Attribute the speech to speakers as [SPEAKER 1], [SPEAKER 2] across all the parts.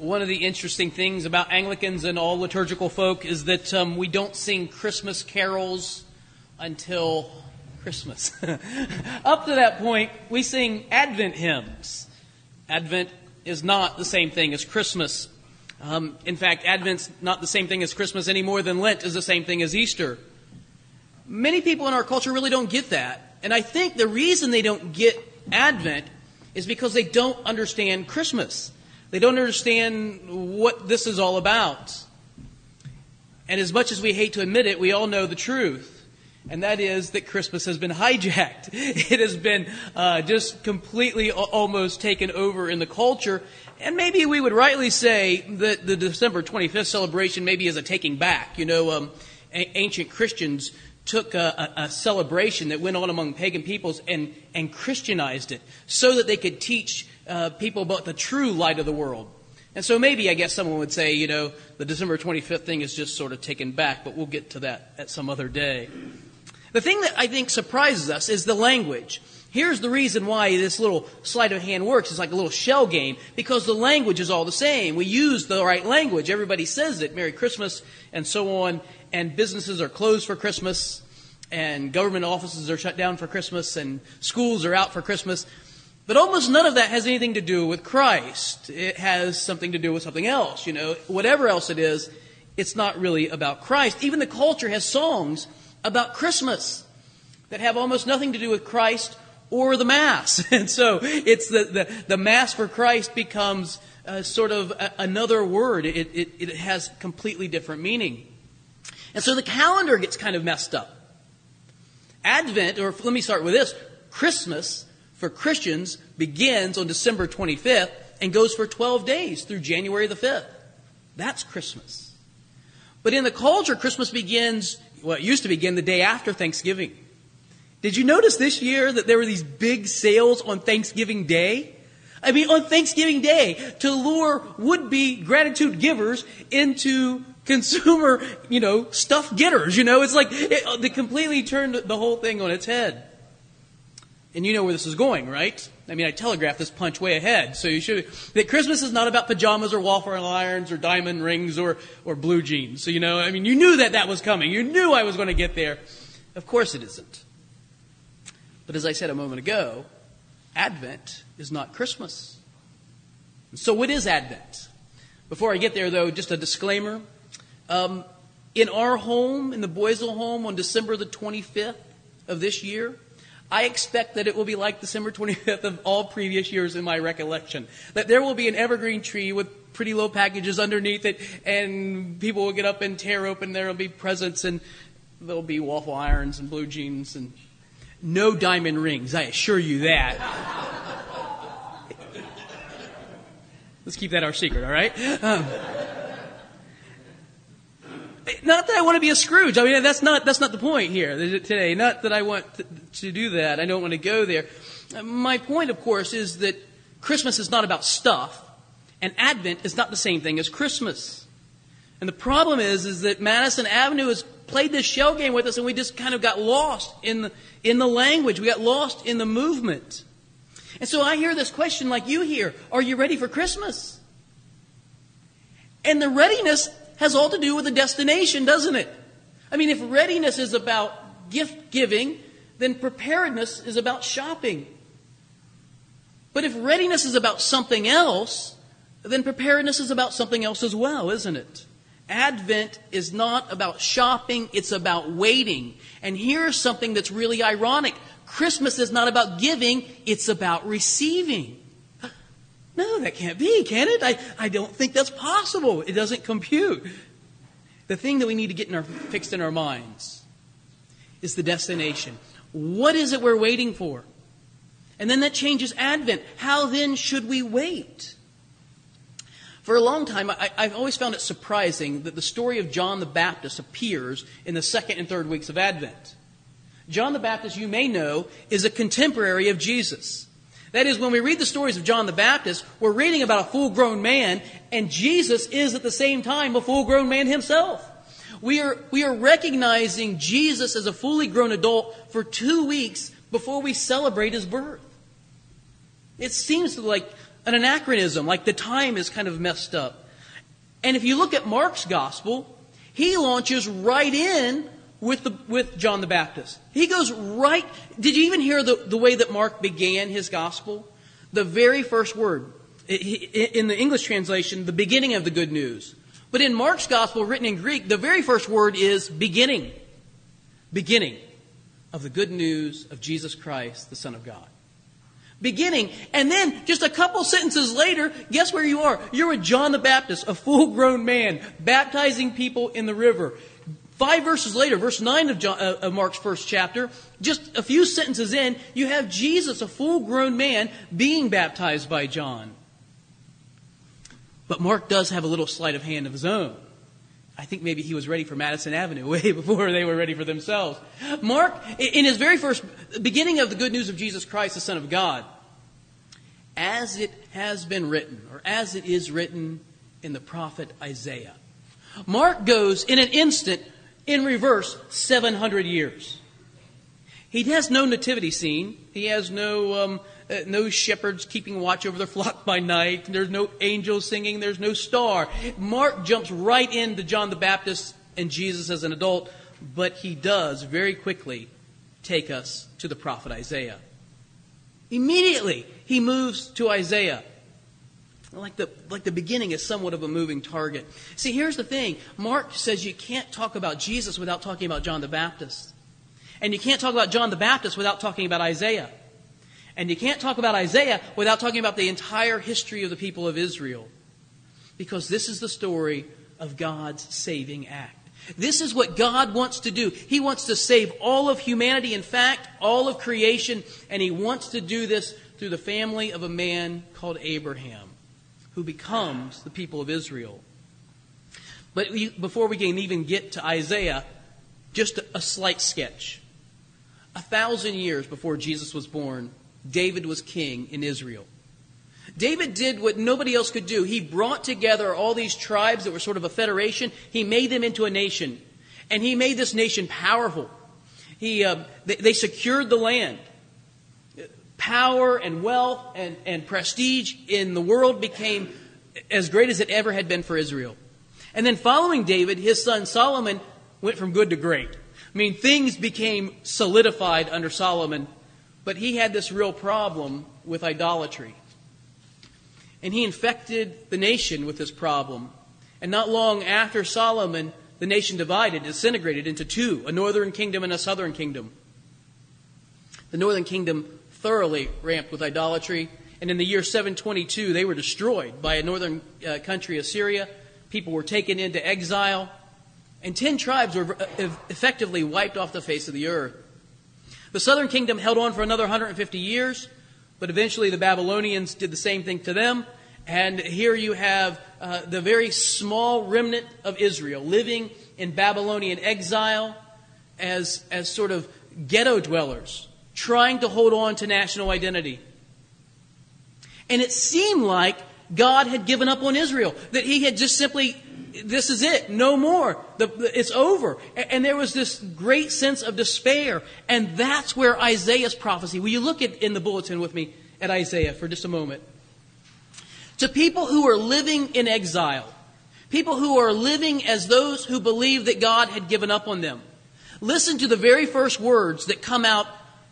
[SPEAKER 1] one of the interesting things about Anglicans and all liturgical folk is that um, we don't sing Christmas carols until Christmas. Up to that point, we sing Advent hymns. Advent is not the same thing as Christmas. Um, in fact, Advent's not the same thing as Christmas any more than Lent is the same thing as Easter. Many people in our culture really don't get that. And I think the reason they don't get Advent is because they don't understand Christmas. They don't understand what this is all about. And as much as we hate to admit it, we all know the truth. And that is that Christmas has been hijacked. It has been uh, just completely almost taken over in the culture. And maybe we would rightly say that the December 25th celebration maybe is a taking back. You know, um, a- ancient Christians took a, a, a, celebration that went on among pagan peoples and, and Christianized it so that they could teach uh, people about the true light of the world. And so maybe, I guess someone would say, you know, the December 25th thing is just sort of taken back, but we'll get to that at some other day. The thing that I think surprises us is the language. Here's the reason why this little sleight of hand works. It's like a little shell game because the language is all the same. We use the right language. Everybody says it. Merry Christmas and so on. And businesses are closed for Christmas and government offices are shut down for Christmas and schools are out for Christmas. But almost none of that has anything to do with Christ. It has something to do with something else. You know, whatever else it is, it's not really about Christ. Even the culture has songs about Christmas that have almost nothing to do with Christ or the Mass. And so it's the, the, the Mass for Christ becomes uh, sort of a, another word. It, it, it has completely different meaning. And so the calendar gets kind of messed up. Advent, or let me start with this Christmas for Christians begins on December 25th and goes for 12 days through January the 5th. That's Christmas. But in the culture, Christmas begins well, it used to begin the day after Thanksgiving. Did you notice this year that there were these big sales on Thanksgiving Day? I mean, on Thanksgiving Day to lure would-be gratitude givers into consumer, you know, stuff getters. You know, it's like it, they completely turned the whole thing on its head. And you know where this is going, right? I mean, I telegraphed this punch way ahead, so you should. That Christmas is not about pajamas or waffle irons or diamond rings or, or blue jeans. So, you know, I mean, you knew that that was coming. You knew I was going to get there. Of course it isn't. But as I said a moment ago, Advent is not Christmas. So, what is Advent? Before I get there, though, just a disclaimer. Um, in our home, in the Boisel home, on December the 25th of this year, I expect that it will be like December 25th of all previous years in my recollection. That there will be an evergreen tree with pretty low packages underneath it, and people will get up and tear open. There will be presents, and there'll be waffle irons and blue jeans, and no diamond rings. I assure you that. Let's keep that our secret, all right? Um, not that I want to be a Scrooge. I mean, that's not, that's not the point here today. Not that I want to, do that. I don't want to go there. My point, of course, is that Christmas is not about stuff, and Advent is not the same thing as Christmas. And the problem is, is that Madison Avenue has played this shell game with us, and we just kind of got lost in the, in the language. We got lost in the movement. And so I hear this question like you hear, are you ready for Christmas? And the readiness has all to do with the destination, doesn't it? I mean, if readiness is about gift giving, then preparedness is about shopping. But if readiness is about something else, then preparedness is about something else as well, isn't it? Advent is not about shopping, it's about waiting. And here's something that's really ironic. Christmas is not about giving, it's about receiving. No, that can't be, can it? I, I don't think that's possible. It doesn't compute. The thing that we need to get in our, fixed in our minds is the destination. What is it we're waiting for? And then that changes Advent. How then should we wait? For a long time, I, have always found it surprising that the story of John the Baptist appears in the second and third weeks of Advent. John the Baptist, you may know, is a contemporary of Jesus. That is, when we read the stories of John the Baptist, we're reading about a full grown man, and Jesus is at the same time a full grown man himself. We are, we are recognizing Jesus as a fully grown adult for two weeks before we celebrate his birth. It seems like an anachronism, like the time is kind of messed up. And if you look at Mark's gospel, he launches right in with, the, with John the Baptist. He goes right. Did you even hear the, the way that Mark began his gospel? The very first word. In the English translation, the beginning of the good news. But in Mark's gospel, written in Greek, the very first word is beginning. Beginning of the good news of Jesus Christ, the Son of God. Beginning. And then, just a couple sentences later, guess where you are? You're with John the Baptist, a full grown man, baptizing people in the river. Five verses later, verse 9 of, John, uh, of, Mark's first chapter, just a few sentences in, you have Jesus, a full grown man, being baptized by John. But Mark does have a little sleight of hand of his own. I think maybe he was ready for Madison Avenue way before they were ready for themselves. Mark, in his very first beginning of the good news of Jesus Christ, the Son of God, as it has been written, or as it is written in the prophet Isaiah. Mark goes in an instant in reverse 700 years. He has no nativity scene. He has no um, uh, no shepherds keeping watch over their flock by night. There's no angels singing. There's no star. Mark jumps right into John the Baptist and Jesus as an adult, but he does very quickly take us to the prophet Isaiah. Immediately, he moves to Isaiah. Like the, like the beginning is somewhat of a moving target. See, here's the thing. Mark says you can't talk about Jesus without talking about John the Baptist. And you can't talk about John the Baptist without talking about Isaiah. And you can't talk about Isaiah without talking about the entire history of the people of Israel. Because this is the story of God's saving act. This is what God wants to do. He wants to save all of humanity, in fact, all of creation, and He wants to do this through the family of a man called Abraham, who becomes the people of Israel. But we, before we can even get to Isaiah, just a, a slight sketch. A thousand years before Jesus was born, David was king in Israel. David did what nobody else could do. He brought together all these tribes that were sort of a federation. He made them into a nation. And he made this nation powerful. He, uh, they, they, secured the land. Power and wealth and, and prestige in the world became as great as it ever had been for Israel. And then following David, his son Solomon went from good to great. I mean, things became solidified under Solomon but he had this real problem with idolatry. And he infected the nation with this problem. And not long after Solomon, the nation divided, disintegrated into two a northern kingdom and a southern kingdom. The northern kingdom thoroughly ramped with idolatry, and in the year 722, they were destroyed by a northern uh, country, Assyria. People were taken into exile, and ten tribes were uh, effectively wiped off the face of the earth. The southern kingdom held on for another 150 years, but eventually the Babylonians did the same thing to them. And here you have uh, the very small remnant of Israel living in Babylonian exile as, as sort of ghetto dwellers, trying to hold on to national identity. And it seemed like God had given up on Israel, that he had just simply this is it, no more. The, it's over. And, and there was this great sense of despair. And that's where Isaiah's prophecy, will you look at, in the bulletin with me at Isaiah for just a moment? To people who are living in exile, people who are living as those who believe that God had given up on them, listen to the very first words that come out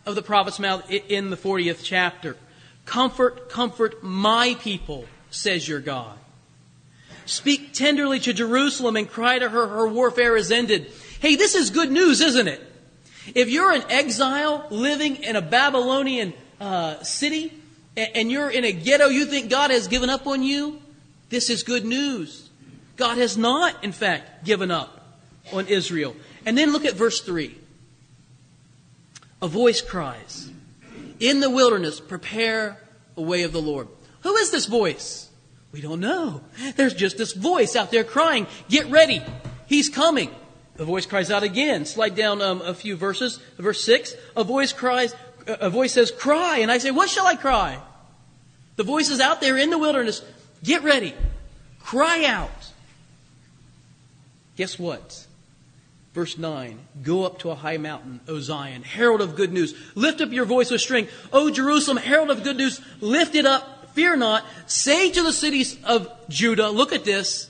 [SPEAKER 1] of the prophet's mouth in the 40th chapter. Comfort, comfort my people, says your God. Speak tenderly to Jerusalem and cry to her, her warfare is ended. Hey, this is good news, isn't it? If you're an exile living in a Babylonian uh, city and you're in a ghetto, you think God has given up on you, this is good news. God has not, in fact, given up on Israel. And then look at verse 3. A voice cries, In the wilderness, prepare a way of the Lord. Who is this voice? We don't know. There's just this voice out there crying, Get ready. He's coming. The voice cries out again. Slide down um, a few verses. Verse 6. A voice cries, a voice says, Cry. And I say, What shall I cry? The voice is out there in the wilderness. Get ready. Cry out. Guess what? Verse 9 Go up to a high mountain, O Zion, herald of good news. Lift up your voice with strength. O Jerusalem, herald of good news. Lift it up fear not. Say to the cities of Judah, look at this,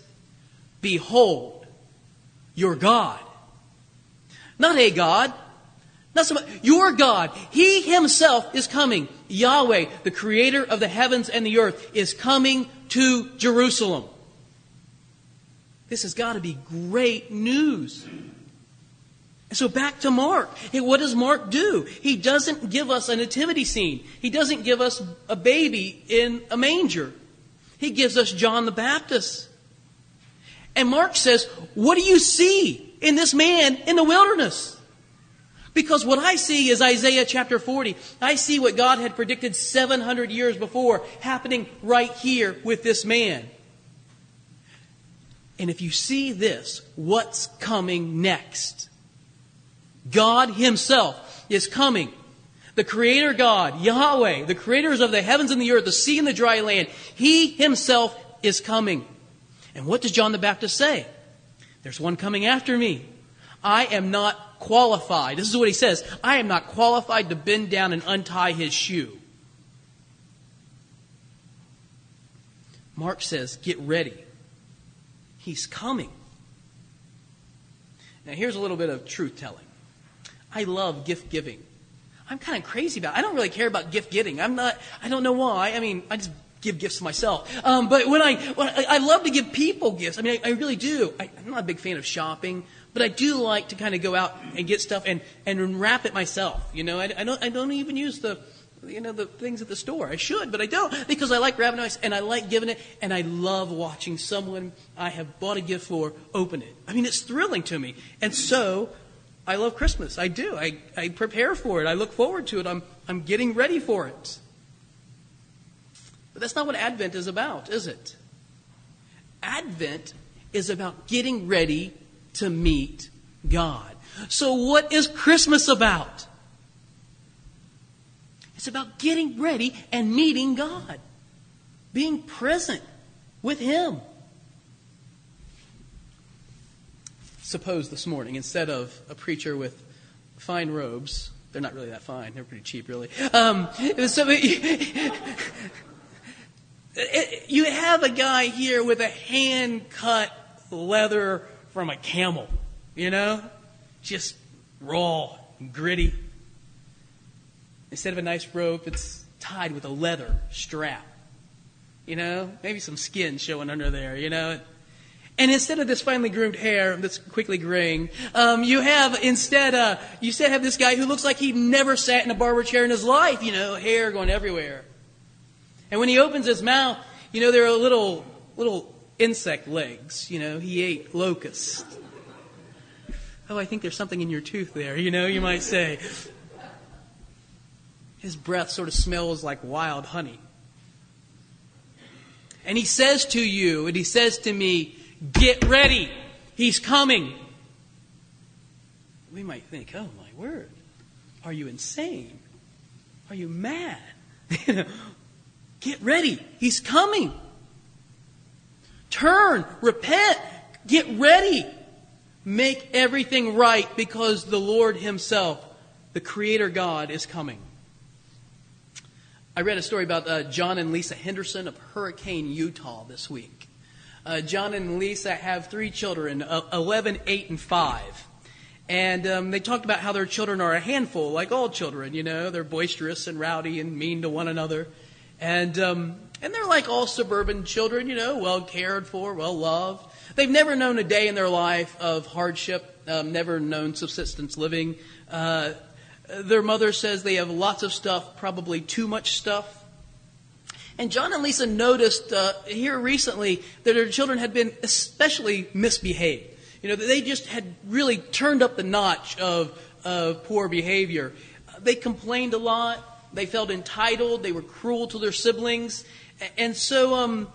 [SPEAKER 1] behold, your God. Not a God, not so much, your God. He himself is coming. Yahweh, the creator of the heavens and the earth, is coming to Jerusalem. This has got to be great news. So back to Mark. Hey, what does Mark do? He doesn't give us a nativity scene. He doesn't give us a baby in a manger. He gives us John the Baptist. And Mark says, what do you see in this man in the wilderness? Because what I see is Isaiah chapter 40. I see what God had predicted 700 years before happening right here with this man. And if you see this, what's coming next? God Himself is coming. The Creator God, Yahweh, the creators of the heavens and the earth, the sea and the dry land, He Himself is coming. And what does John the Baptist say? There's one coming after me. I am not qualified. This is what he says. I am not qualified to bend down and untie his shoe. Mark says, get ready. He's coming. Now, here's a little bit of truth telling. I love gift giving. I'm kind of crazy about it. I don't really care about gift getting. I'm not, I don't know why. I mean, I just give gifts myself. Um, but when I, when I, I, love to give people gifts. I mean, I, I really do. I, I'm not a big fan of shopping, but I do like to kind of go out and get stuff and, and wrap it myself. You know, I, I don't, I don't even use the, you know, the things at the store. I should, but I don't because I like grabbing it and I like giving it and I love watching someone I have bought a gift for open it. I mean, it's thrilling to me. And so I love Christmas. I do. I, I prepare for it. I look forward to it. I'm, I'm getting ready for it. But that's not what Advent is about, is it? Advent is about getting ready to meet God. So, what is Christmas about? It's about getting ready and meeting God, being present with Him. Suppose this morning, instead of a preacher with fine robes, they're not really that fine, they're pretty cheap, really. Um, so, you have a guy here with a hand cut leather from a camel, you know? Just raw and gritty. Instead of a nice rope, it's tied with a leather strap. You know, maybe some skin showing under there, you know. And instead of this finely groomed hair that's quickly graying, um, you have instead, uh, you instead have this guy who looks like he never sat in a barber chair in his life, you know, hair going everywhere. And when he opens his mouth, you know, there are little, little insect legs, you know, he ate locusts. Oh, I think there's something in your tooth there, you know, you might say. His breath sort of smells like wild honey. And he says to you, and he says to me, get ready. He's coming. We might think, oh my word, are you insane? Are you mad? get ready. He's coming. Turn, repent, get ready. Make everything right because the Lord Himself, the Creator God, is coming. I read a story about uh, John and Lisa Henderson of Hurricane, Utah this week. Uh, John and Lisa have three children, uh, 11, 8, and 5. And um, they talked about how their children are a handful, like all children, you know. They're boisterous and rowdy and mean to one another. And, um, and they're like all suburban children, you know, well cared for, well loved. They've never known a day in their life of hardship, um, never known subsistence living. Uh, their mother says they have lots of stuff, probably too much stuff. And John and Lisa noticed uh, here recently that their children had been especially misbehaved. You know, they just had really turned up the notch of, of poor behavior. They complained a lot. They felt entitled. They were cruel to their siblings. And so um,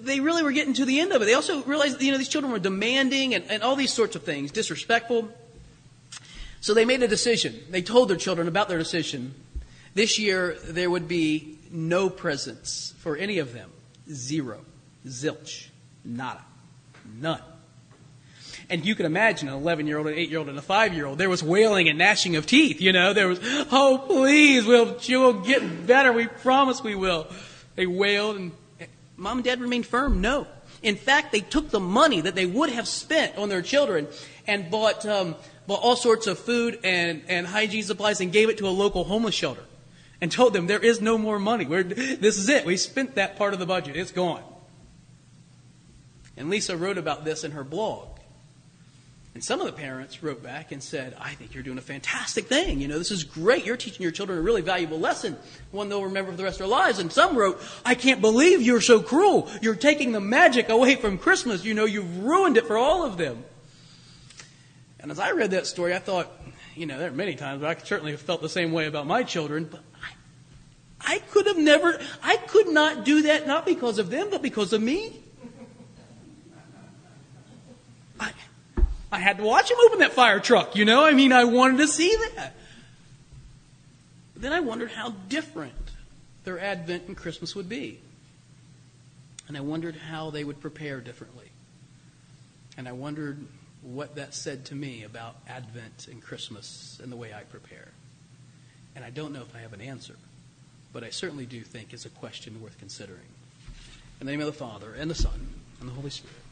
[SPEAKER 1] they really were getting to the end of it. They also realized, you know, these children were demanding and, and all these sorts of things, disrespectful. So they made a decision. They told their children about their decision. This year, there would be no presents for any of them. Zero. Zilch. Nada. None. And you can imagine an 11 year old, an 8 year old, and a 5 year old. There was wailing and gnashing of teeth, you know. There was, oh, please, we'll, we'll get better. We promise we will. They wailed, and mom and dad remained firm. No. In fact, they took the money that they would have spent on their children and bought, um, bought all sorts of food and, and hygiene supplies and gave it to a local homeless shelter and told them there is no more money. We're, this is it. We spent that part of the budget. It's gone. And Lisa wrote about this in her blog. And some of the parents wrote back and said, I think you're doing a fantastic thing. You know, this is great. You're teaching your children a really valuable lesson, one they'll remember for the rest of their lives. And some wrote, I can't believe you're so cruel. You're taking the magic away from Christmas. You know, you've ruined it for all of them. And as I read that story, I thought, you know, there are many times I certainly have felt the same way about my children, but I, could have never, I could not do that, not because of them, but because of me. I, I had to watch him open that fire truck, you know? I mean, I wanted to see that. But then I wondered how different their Advent and Christmas would be. And I wondered how they would prepare differently. And I wondered what that said to me about Advent and Christmas and the way I prepare. And I don't know if I have an answer, but I certainly do think it's a question worth considering. In the name of the Father, and the Son, and the Holy Spirit.